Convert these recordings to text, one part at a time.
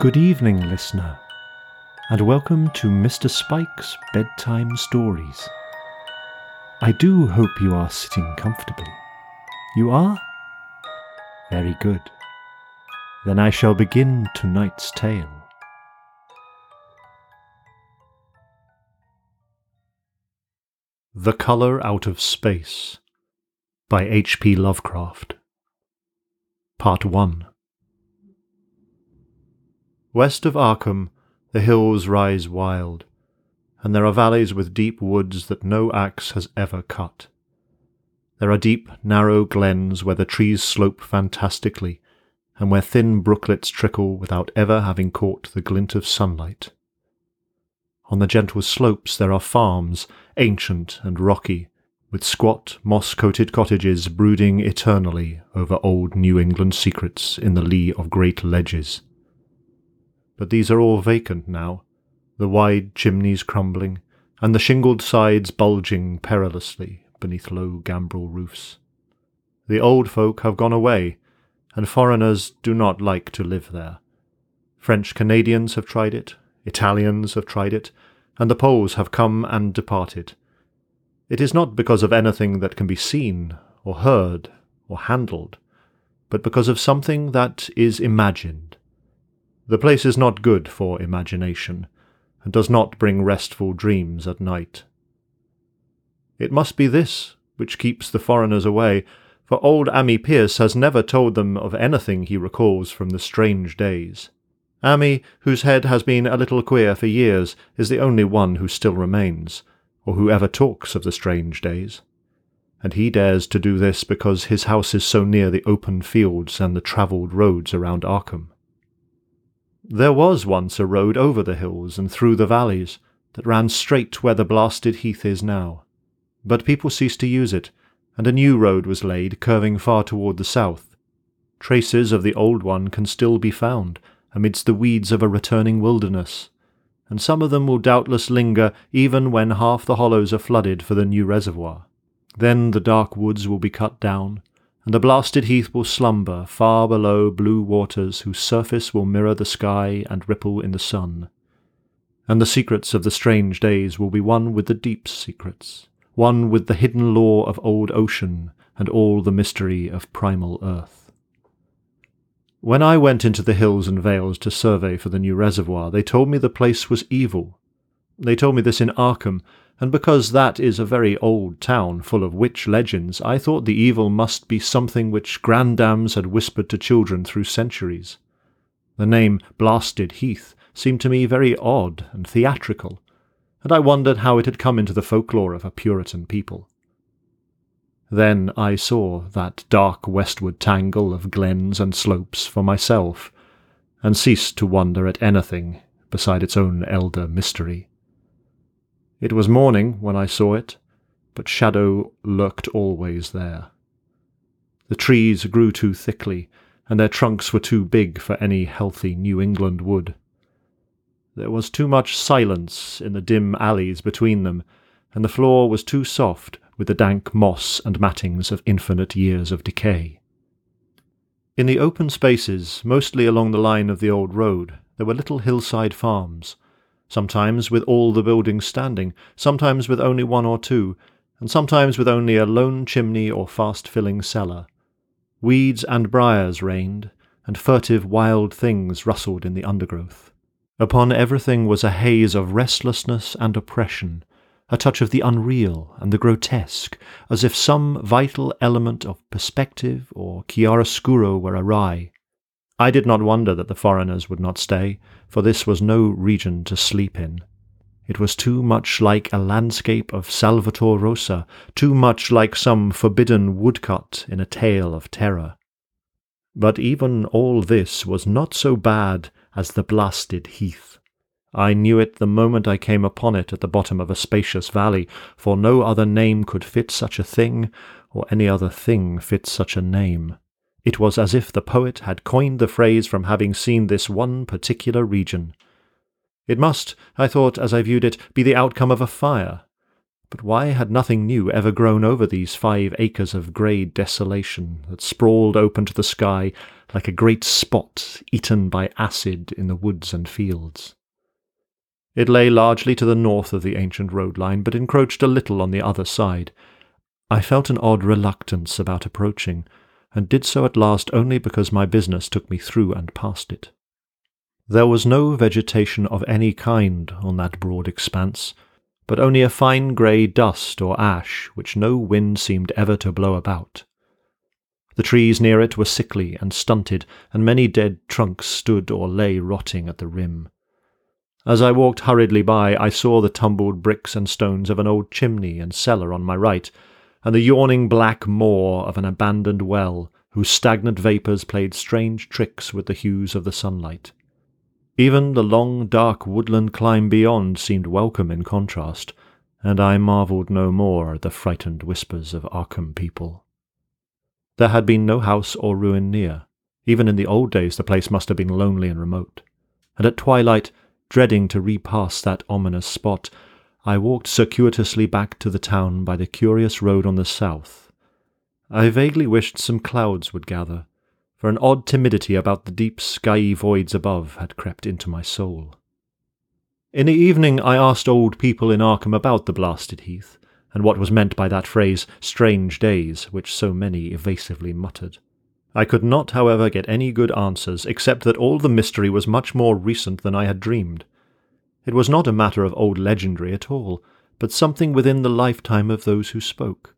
Good evening, listener, and welcome to Mr. Spike's Bedtime Stories. I do hope you are sitting comfortably. You are? Very good. Then I shall begin tonight's tale. The Colour Out of Space by H.P. Lovecraft. Part 1 West of Arkham, the hills rise wild, and there are valleys with deep woods that no axe has ever cut. There are deep, narrow glens where the trees slope fantastically, and where thin brooklets trickle without ever having caught the glint of sunlight. On the gentle slopes there are farms, ancient and rocky, with squat, moss coated cottages brooding eternally over old New England secrets in the lee of great ledges but these are all vacant now, the wide chimneys crumbling, and the shingled sides bulging perilously beneath low gambrel roofs. The old folk have gone away, and foreigners do not like to live there. French Canadians have tried it, Italians have tried it, and the Poles have come and departed. It is not because of anything that can be seen, or heard, or handled, but because of something that is imagined, the place is not good for imagination, and does not bring restful dreams at night. It must be this which keeps the foreigners away, for old Ammi Pierce has never told them of anything he recalls from the strange days. Ammi, whose head has been a little queer for years, is the only one who still remains, or who ever talks of the strange days. And he dares to do this because his house is so near the open fields and the travelled roads around Arkham. There was once a road over the hills and through the valleys that ran straight to where the blasted heath is now. But people ceased to use it, and a new road was laid, curving far toward the south. Traces of the old one can still be found amidst the weeds of a returning wilderness, and some of them will doubtless linger even when half the hollows are flooded for the new reservoir. Then the dark woods will be cut down, and the blasted heath will slumber far below blue waters whose surface will mirror the sky and ripple in the sun. And the secrets of the strange days will be one with the deep secrets, one with the hidden lore of old ocean and all the mystery of primal earth. When I went into the hills and vales to survey for the new reservoir, they told me the place was evil. They told me this in Arkham, and because that is a very old town full of witch legends, I thought the evil must be something which grandams had whispered to children through centuries. The name Blasted Heath seemed to me very odd and theatrical, and I wondered how it had come into the folklore of a Puritan people. Then I saw that dark westward tangle of glens and slopes for myself, and ceased to wonder at anything beside its own elder mystery. It was morning when I saw it, but shadow lurked always there. The trees grew too thickly, and their trunks were too big for any healthy New England wood. There was too much silence in the dim alleys between them, and the floor was too soft with the dank moss and mattings of infinite years of decay. In the open spaces, mostly along the line of the old road, there were little hillside farms, sometimes with all the buildings standing, sometimes with only one or two, and sometimes with only a lone chimney or fast filling cellar. Weeds and briars reigned, and furtive wild things rustled in the undergrowth. Upon everything was a haze of restlessness and oppression, a touch of the unreal and the grotesque, as if some vital element of perspective or chiaroscuro were awry. I did not wonder that the foreigners would not stay, for this was no region to sleep in. It was too much like a landscape of Salvator Rosa, too much like some forbidden woodcut in a tale of terror. But even all this was not so bad as the blasted heath. I knew it the moment I came upon it at the bottom of a spacious valley, for no other name could fit such a thing, or any other thing fit such a name. It was as if the poet had coined the phrase from having seen this one particular region. It must, I thought as I viewed it, be the outcome of a fire. But why had nothing new ever grown over these five acres of grey desolation that sprawled open to the sky like a great spot eaten by acid in the woods and fields? It lay largely to the north of the ancient road line, but encroached a little on the other side. I felt an odd reluctance about approaching, and did so at last only because my business took me through and past it. There was no vegetation of any kind on that broad expanse, but only a fine grey dust or ash which no wind seemed ever to blow about. The trees near it were sickly and stunted, and many dead trunks stood or lay rotting at the rim. As I walked hurriedly by, I saw the tumbled bricks and stones of an old chimney and cellar on my right, and the yawning black maw of an abandoned well, whose stagnant vapours played strange tricks with the hues of the sunlight. Even the long, dark woodland climb beyond seemed welcome in contrast, and I marvelled no more at the frightened whispers of Arkham people. There had been no house or ruin near. Even in the old days the place must have been lonely and remote. And at twilight, dreading to repass that ominous spot, I walked circuitously back to the town by the curious road on the south. I vaguely wished some clouds would gather, for an odd timidity about the deep skyey voids above had crept into my soul. In the evening I asked old people in Arkham about the blasted heath, and what was meant by that phrase, strange days, which so many evasively muttered. I could not, however, get any good answers, except that all the mystery was much more recent than I had dreamed. It was not a matter of old legendary at all, but something within the lifetime of those who spoke.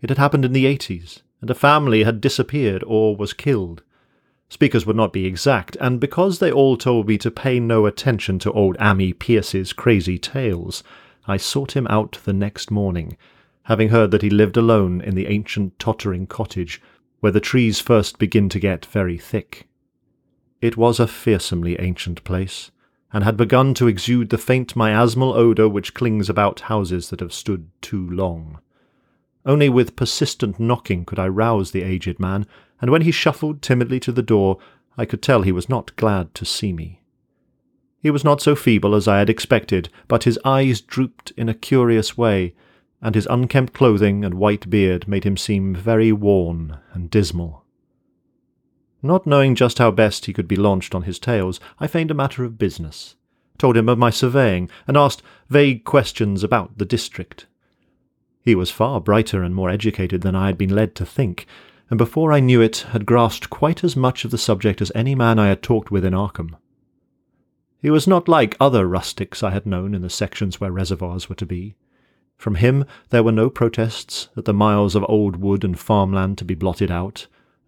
It had happened in the eighties, and a family had disappeared or was killed. Speakers would not be exact, and because they all told me to pay no attention to old Ammi Pierce's crazy tales, I sought him out the next morning, having heard that he lived alone in the ancient tottering cottage where the trees first begin to get very thick. It was a fearsomely ancient place, and had begun to exude the faint miasmal odour which clings about houses that have stood too long. Only with persistent knocking could I rouse the aged man, and when he shuffled timidly to the door, I could tell he was not glad to see me. He was not so feeble as I had expected, but his eyes drooped in a curious way, and his unkempt clothing and white beard made him seem very worn and dismal. Not knowing just how best he could be launched on his tales, I feigned a matter of business, told him of my surveying, and asked vague questions about the district. He was far brighter and more educated than I had been led to think, and before I knew it had grasped quite as much of the subject as any man I had talked with in Arkham. He was not like other rustics I had known in the sections where reservoirs were to be. From him there were no protests at the miles of old wood and farmland to be blotted out,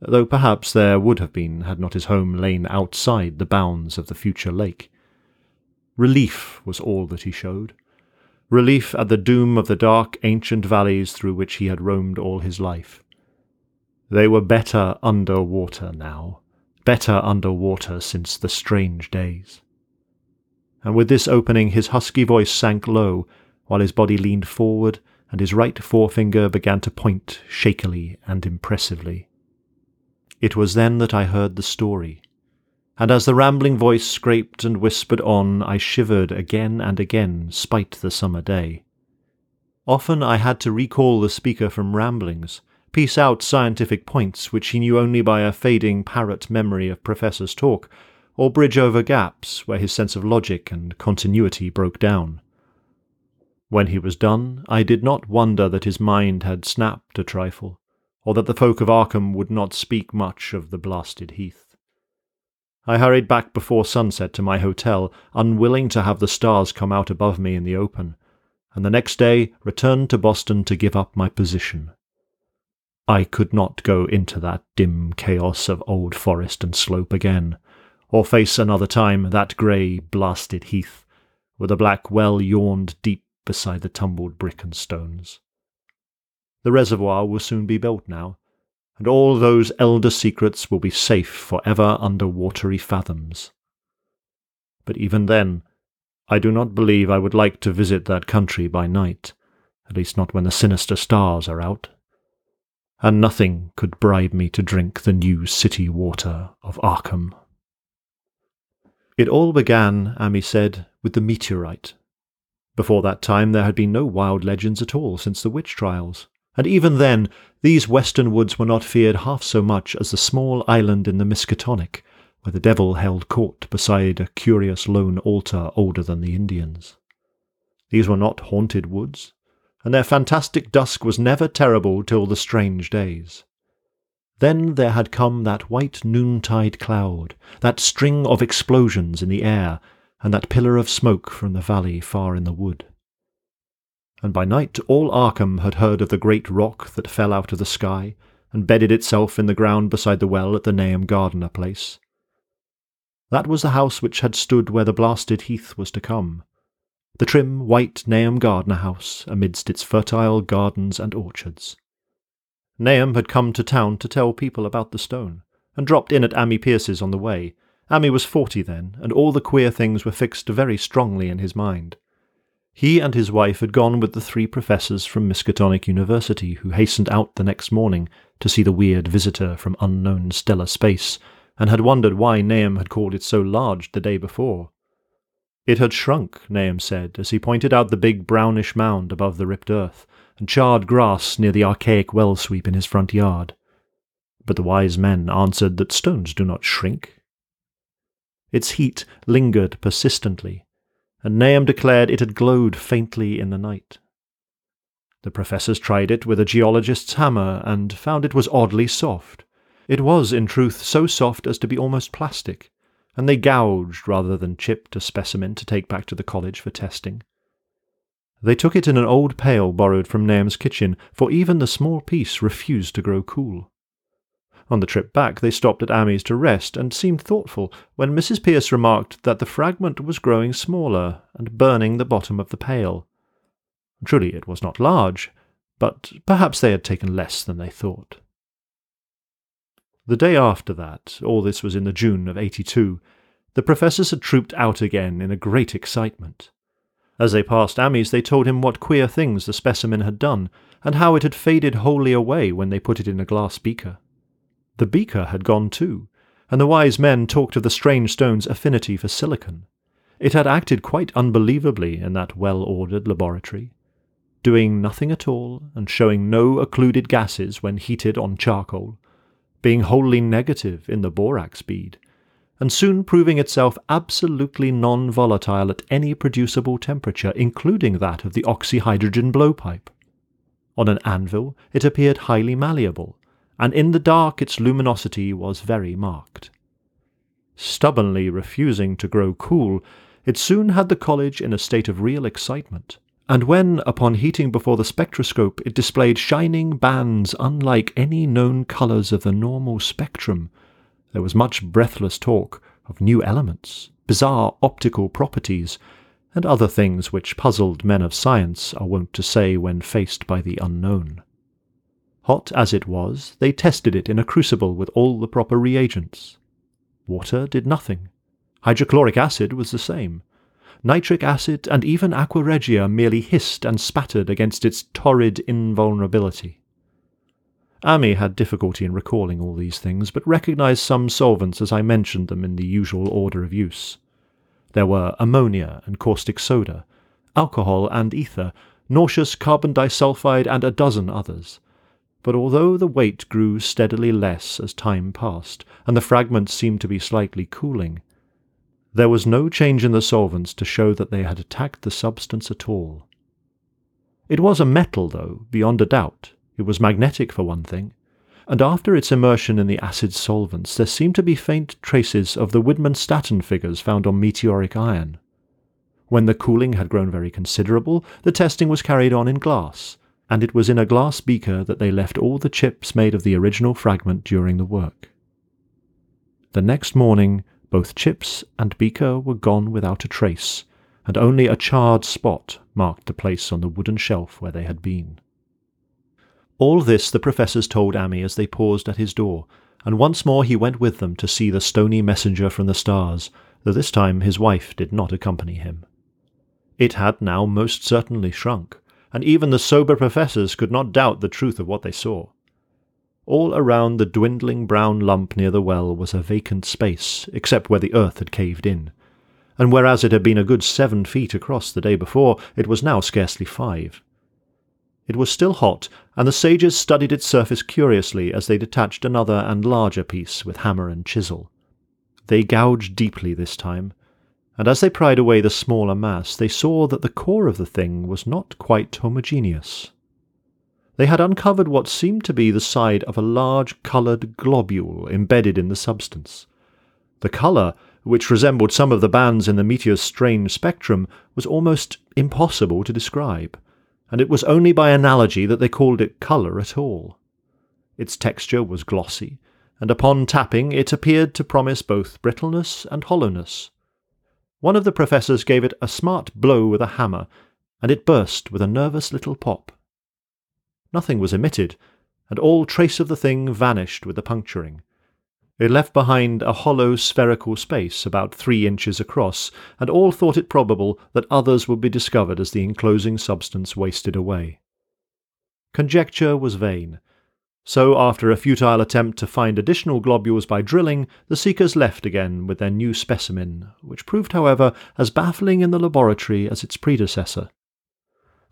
though perhaps there would have been had not his home lain outside the bounds of the future lake. Relief was all that he showed relief at the doom of the dark ancient valleys through which he had roamed all his life. They were better under water now, better under water since the strange days. And with this opening his husky voice sank low, while his body leaned forward and his right forefinger began to point shakily and impressively. It was then that I heard the story, and as the rambling voice scraped and whispered on, I shivered again and again, spite the summer day. Often I had to recall the speaker from ramblings, piece out scientific points which he knew only by a fading parrot memory of Professor's talk, or bridge over gaps where his sense of logic and continuity broke down. When he was done, I did not wonder that his mind had snapped a trifle, or that the folk of Arkham would not speak much of the blasted heath. I hurried back before sunset to my hotel, unwilling to have the stars come out above me in the open, and the next day returned to Boston to give up my position. I could not go into that dim chaos of old forest and slope again, or face another time that grey, blasted heath, where the black well yawned deep beside the tumbled brick and stones. The reservoir will soon be built now, and all those elder secrets will be safe for ever under watery fathoms. But even then, I do not believe I would like to visit that country by night, at least not when the sinister stars are out. And nothing could bribe me to drink the new city water of Arkham. It all began, Ammi said, with the meteorite. Before that time there had been no wild legends at all since the witch trials, and even then these western woods were not feared half so much as the small island in the Miskatonic, where the devil held court beside a curious lone altar older than the Indians. These were not haunted woods, and their fantastic dusk was never terrible till the strange days. Then there had come that white noontide cloud, that string of explosions in the air, and that pillar of smoke from the valley far in the wood. And by night all Arkham had heard of the great rock that fell out of the sky and bedded itself in the ground beside the well at the Nahum Gardner place. That was the house which had stood where the blasted heath was to come, the trim white Nahum Gardner house amidst its fertile gardens and orchards. Nahum had come to town to tell people about the stone, and dropped in at Ammi Pierce's on the way. Ammi was forty then, and all the queer things were fixed very strongly in his mind. He and his wife had gone with the three professors from Miskatonic University, who hastened out the next morning to see the weird visitor from unknown stellar space, and had wondered why Nahum had called it so large the day before. It had shrunk, Nahum said, as he pointed out the big brownish mound above the ripped earth, and charred grass near the archaic well sweep in his front yard. But the wise men answered that stones do not shrink. Its heat lingered persistently, and Nahum declared it had glowed faintly in the night. The professors tried it with a geologist's hammer and found it was oddly soft. It was, in truth, so soft as to be almost plastic, and they gouged rather than chipped a specimen to take back to the college for testing. They took it in an old pail borrowed from Nahum's kitchen, for even the small piece refused to grow cool. On the trip back, they stopped at Ammi's to rest and seemed thoughtful when Mrs. Pierce remarked that the fragment was growing smaller and burning the bottom of the pail. Truly, it was not large, but perhaps they had taken less than they thought. The day after that, all this was in the June of 82, the professors had trooped out again in a great excitement. As they passed Ammi's, they told him what queer things the specimen had done, and how it had faded wholly away when they put it in a glass beaker. The beaker had gone too, and the wise men talked of the strange stone's affinity for silicon. It had acted quite unbelievably in that well ordered laboratory, doing nothing at all and showing no occluded gases when heated on charcoal, being wholly negative in the borax bead, and soon proving itself absolutely non volatile at any producible temperature, including that of the oxyhydrogen blowpipe. On an anvil, it appeared highly malleable, and in the dark its luminosity was very marked. Stubbornly refusing to grow cool, it soon had the college in a state of real excitement, and when, upon heating before the spectroscope, it displayed shining bands unlike any known colours of the normal spectrum, there was much breathless talk of new elements, bizarre optical properties, and other things which puzzled men of science are wont to say when faced by the unknown. Hot as it was, they tested it in a crucible with all the proper reagents. Water did nothing. Hydrochloric acid was the same. Nitric acid and even aqua regia merely hissed and spattered against its torrid invulnerability. Ammi had difficulty in recalling all these things, but recognized some solvents as I mentioned them in the usual order of use. There were ammonia and caustic soda, alcohol and ether, nauseous carbon disulfide, and a dozen others. But although the weight grew steadily less as time passed, and the fragments seemed to be slightly cooling, there was no change in the solvents to show that they had attacked the substance at all. It was a metal, though, beyond a doubt, it was magnetic, for one thing, and after its immersion in the acid solvents, there seemed to be faint traces of the Widmanstätten figures found on meteoric iron. When the cooling had grown very considerable, the testing was carried on in glass, and it was in a glass beaker that they left all the chips made of the original fragment during the work. The next morning, both chips and beaker were gone without a trace, and only a charred spot marked the place on the wooden shelf where they had been. All this the professors told Ammi as they paused at his door, and once more he went with them to see the stony messenger from the stars, though this time his wife did not accompany him. It had now most certainly shrunk, and even the sober professors could not doubt the truth of what they saw. All around the dwindling brown lump near the well was a vacant space, except where the earth had caved in, and whereas it had been a good seven feet across the day before, it was now scarcely five. It was still hot, and the sages studied its surface curiously as they detached another and larger piece with hammer and chisel. They gouged deeply this time, and as they pried away the smaller mass, they saw that the core of the thing was not quite homogeneous. They had uncovered what seemed to be the side of a large coloured globule embedded in the substance. The colour, which resembled some of the bands in the meteor's strange spectrum, was almost impossible to describe, and it was only by analogy that they called it colour at all. Its texture was glossy, and upon tapping it appeared to promise both brittleness and hollowness. One of the professors gave it a smart blow with a hammer, and it burst with a nervous little pop. Nothing was emitted, and all trace of the thing vanished with the puncturing. It left behind a hollow spherical space about three inches across, and all thought it probable that others would be discovered as the enclosing substance wasted away. Conjecture was vain, so after a futile attempt to find additional globules by drilling, the seekers left again with their new specimen, which proved, however, as baffling in the laboratory as its predecessor.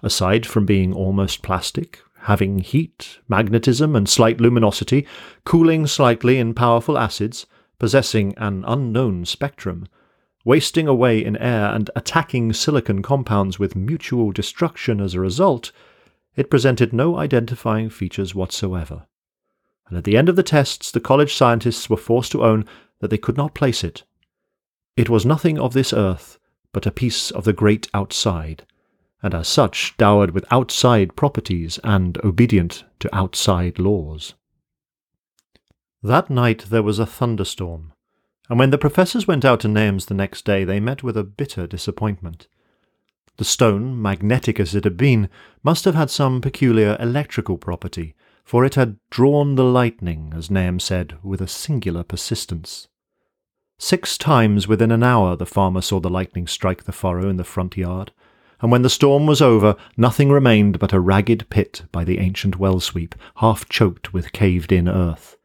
Aside from being almost plastic, having heat, magnetism, and slight luminosity, cooling slightly in powerful acids, possessing an unknown spectrum, wasting away in air and attacking silicon compounds with mutual destruction as a result, it presented no identifying features whatsoever. And at the end of the tests, the college scientists were forced to own that they could not place it. It was nothing of this earth, but a piece of the great outside, and as such dowered with outside properties and obedient to outside laws. That night there was a thunderstorm, and when the professors went out to Nahum's the next day, they met with a bitter disappointment. The stone, magnetic as it had been, must have had some peculiar electrical property, for it had drawn the lightning, as Nahum said, with a singular persistence. Six times within an hour the farmer saw the lightning strike the furrow in the front yard, and when the storm was over, nothing remained but a ragged pit by the ancient well sweep, half choked with caved in earth.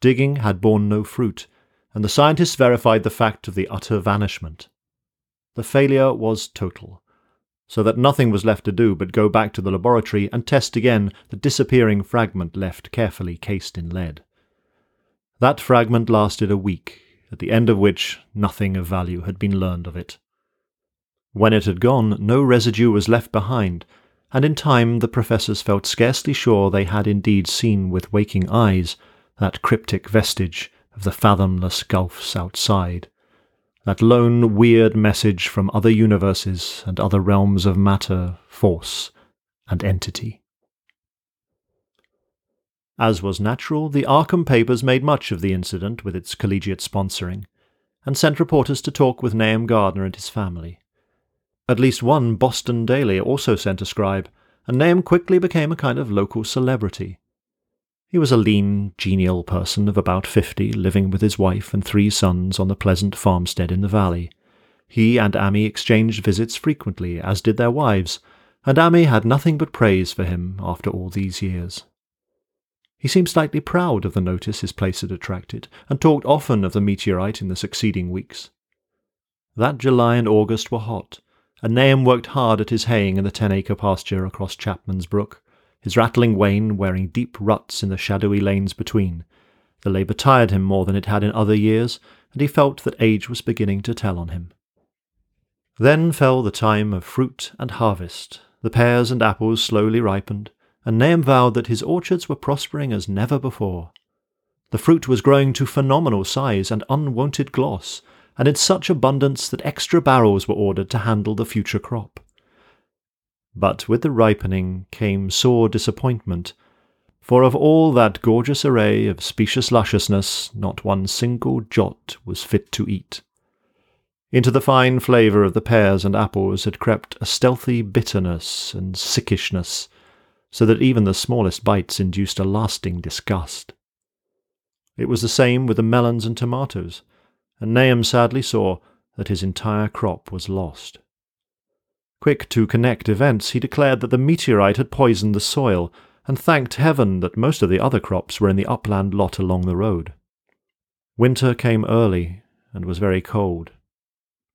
Digging had borne no fruit, and the scientists verified the fact of the utter vanishment. The failure was total, so that nothing was left to do but go back to the laboratory and test again the disappearing fragment left carefully cased in lead. That fragment lasted a week, at the end of which nothing of value had been learned of it. When it had gone, no residue was left behind, and in time the professors felt scarcely sure they had indeed seen with waking eyes that cryptic vestige of the fathomless gulfs outside, that lone weird message from other universes and other realms of matter, force, and entity. As was natural, the Arkham papers made much of the incident with its collegiate sponsoring, and sent reporters to talk with Nahum Gardner and his family. At least one Boston daily also sent a scribe, and Nahum quickly became a kind of local celebrity. He was a lean, genial person of about fifty, living with his wife and three sons on the pleasant farmstead in the valley. He and Ammi exchanged visits frequently, as did their wives, and Ammi had nothing but praise for him after all these years. He seemed slightly proud of the notice his place had attracted, and talked often of the meteorite in the succeeding weeks. That July and August were hot, and Nahum worked hard at his haying in the ten acre pasture across Chapman's Brook, his rattling wain wearing deep ruts in the shadowy lanes between. The labour tired him more than it had in other years, and he felt that age was beginning to tell on him. Then fell the time of fruit and harvest. The pears and apples slowly ripened, and Nahum vowed that his orchards were prospering as never before. The fruit was growing to phenomenal size and unwonted gloss, and in such abundance that extra barrels were ordered to handle the future crop. But with the ripening came sore disappointment, for of all that gorgeous array of specious lusciousness, not one single jot was fit to eat. Into the fine flavour of the pears and apples had crept a stealthy bitterness and sickishness, so that even the smallest bites induced a lasting disgust. It was the same with the melons and tomatoes and Nahum sadly saw that his entire crop was lost. Quick to connect events, he declared that the meteorite had poisoned the soil, and thanked heaven that most of the other crops were in the upland lot along the road. Winter came early and was very cold.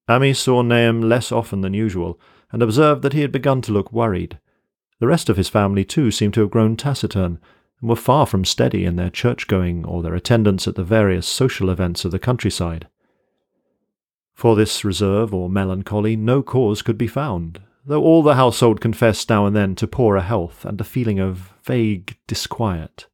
Ammi saw Nahum less often than usual, and observed that he had begun to look worried. The rest of his family, too, seemed to have grown taciturn, and were far from steady in their church going or their attendance at the various social events of the countryside. For this reserve or melancholy no cause could be found, though all the household confessed now and then to poorer health and a feeling of vague disquiet.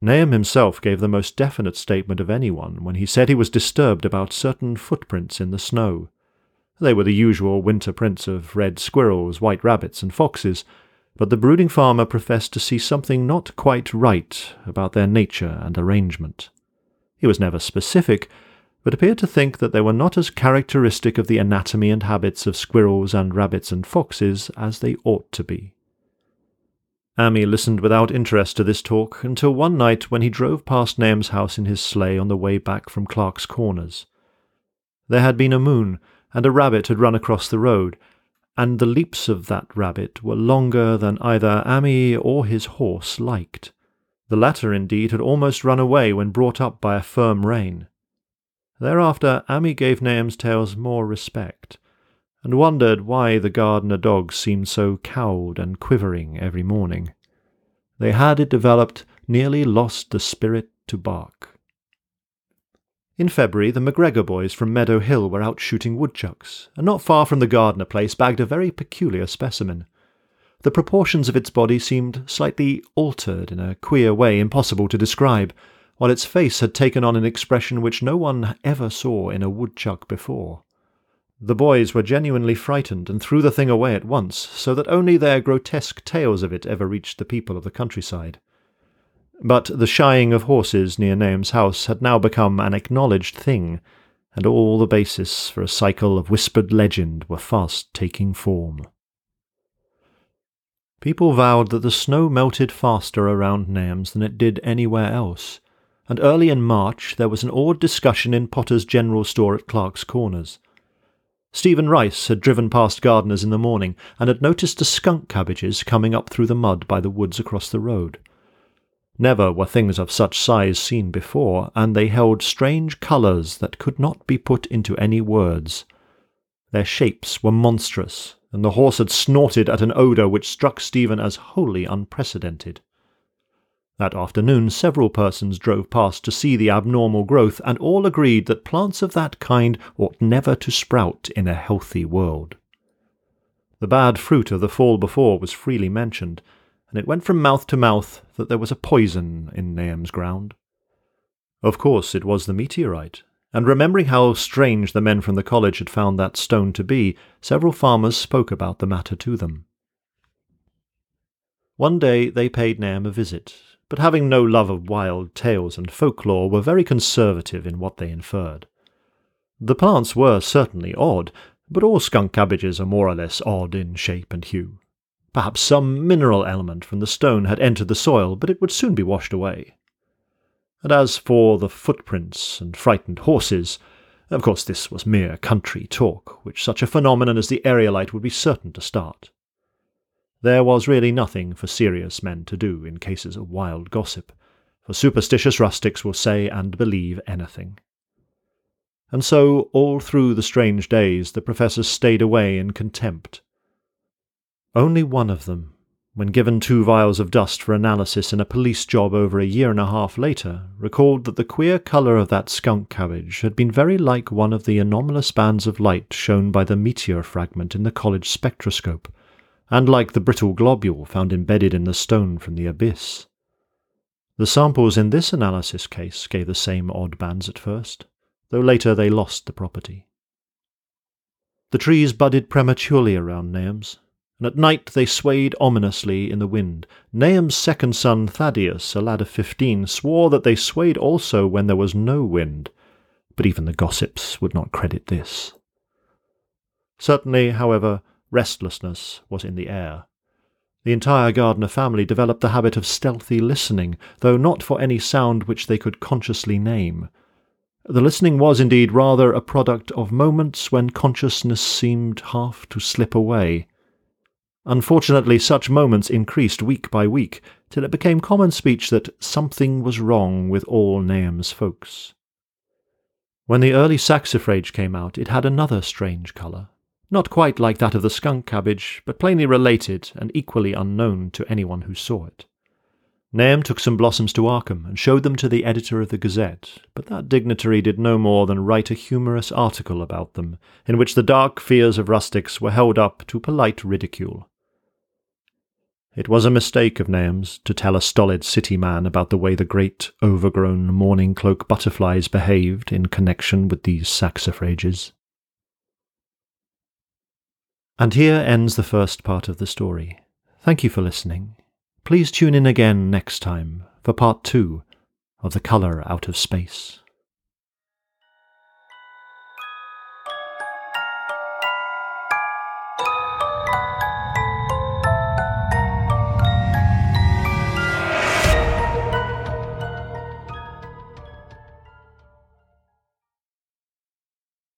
Nahum himself gave the most definite statement of anyone when he said he was disturbed about certain footprints in the snow. They were the usual winter prints of red squirrels, white rabbits, and foxes, but the brooding farmer professed to see something not quite right about their nature and arrangement. He was never specific, but appeared to think that they were not as characteristic of the anatomy and habits of squirrels and rabbits and foxes as they ought to be. Ammi listened without interest to this talk until one night when he drove past Nahum's house in his sleigh on the way back from Clark's Corners. There had been a moon, and a rabbit had run across the road, and the leaps of that rabbit were longer than either Ammi or his horse liked. The latter, indeed, had almost run away when brought up by a firm rein. Thereafter, Ammi gave Nahum's tales more respect, and wondered why the Gardner dogs seemed so cowed and quivering every morning. They had, it developed, nearly lost the spirit to bark. In February, the McGregor boys from Meadow Hill were out shooting woodchucks, and not far from the Gardner place bagged a very peculiar specimen. The proportions of its body seemed slightly altered in a queer way impossible to describe, while its face had taken on an expression which no one ever saw in a woodchuck before. The boys were genuinely frightened and threw the thing away at once, so that only their grotesque tales of it ever reached the people of the countryside. But the shying of horses near Nahum's house had now become an acknowledged thing, and all the basis for a cycle of whispered legend were fast taking form. People vowed that the snow melted faster around Nahum's than it did anywhere else, and early in March there was an awed discussion in Potter's general store at Clark's Corners. Stephen Rice had driven past Gardner's in the morning and had noticed the skunk cabbages coming up through the mud by the woods across the road. Never were things of such size seen before, and they held strange colours that could not be put into any words. Their shapes were monstrous, and the horse had snorted at an odour which struck Stephen as wholly unprecedented. That afternoon, several persons drove past to see the abnormal growth, and all agreed that plants of that kind ought never to sprout in a healthy world. The bad fruit of the fall before was freely mentioned, and it went from mouth to mouth that there was a poison in Nahum's ground. Of course, it was the meteorite, and remembering how strange the men from the college had found that stone to be, several farmers spoke about the matter to them. One day they paid Nahum a visit, but having no love of wild tales and folklore, were very conservative in what they inferred. The plants were certainly odd, but all skunk cabbages are more or less odd in shape and hue. Perhaps some mineral element from the stone had entered the soil, but it would soon be washed away. And as for the footprints and frightened horses, of course this was mere country talk, which such a phenomenon as the aerolite would be certain to start. There was really nothing for serious men to do in cases of wild gossip, for superstitious rustics will say and believe anything. And so, all through the strange days, the professors stayed away in contempt. Only one of them, when given two vials of dust for analysis in a police job over a year and a half later, recalled that the queer colour of that skunk cabbage had been very like one of the anomalous bands of light shown by the meteor fragment in the college spectroscope, and like the brittle globule found embedded in the stone from the abyss. The samples in this analysis case gave the same odd bands at first, though later they lost the property. The trees budded prematurely around Nahum's, and at night they swayed ominously in the wind. Nahum's second son, Thaddeus, a lad of fifteen, swore that they swayed also when there was no wind, but even the gossips would not credit this. Certainly, however, Restlessness was in the air. The entire Gardner family developed the habit of stealthy listening, though not for any sound which they could consciously name. The listening was indeed rather a product of moments when consciousness seemed half to slip away. Unfortunately, such moments increased week by week, till it became common speech that something was wrong with all Nahum's folks. When the early saxifrage came out, it had another strange colour. Not quite like that of the skunk cabbage, but plainly related and equally unknown to anyone who saw it. Nahum took some blossoms to Arkham and showed them to the editor of the Gazette, but that dignitary did no more than write a humorous article about them, in which the dark fears of rustics were held up to polite ridicule. It was a mistake of Nahum's to tell a stolid city man about the way the great, overgrown mourning cloak butterflies behaved in connection with these saxifrages. And here ends the first part of the story. Thank you for listening. Please tune in again next time for part two of The Colour Out of Space.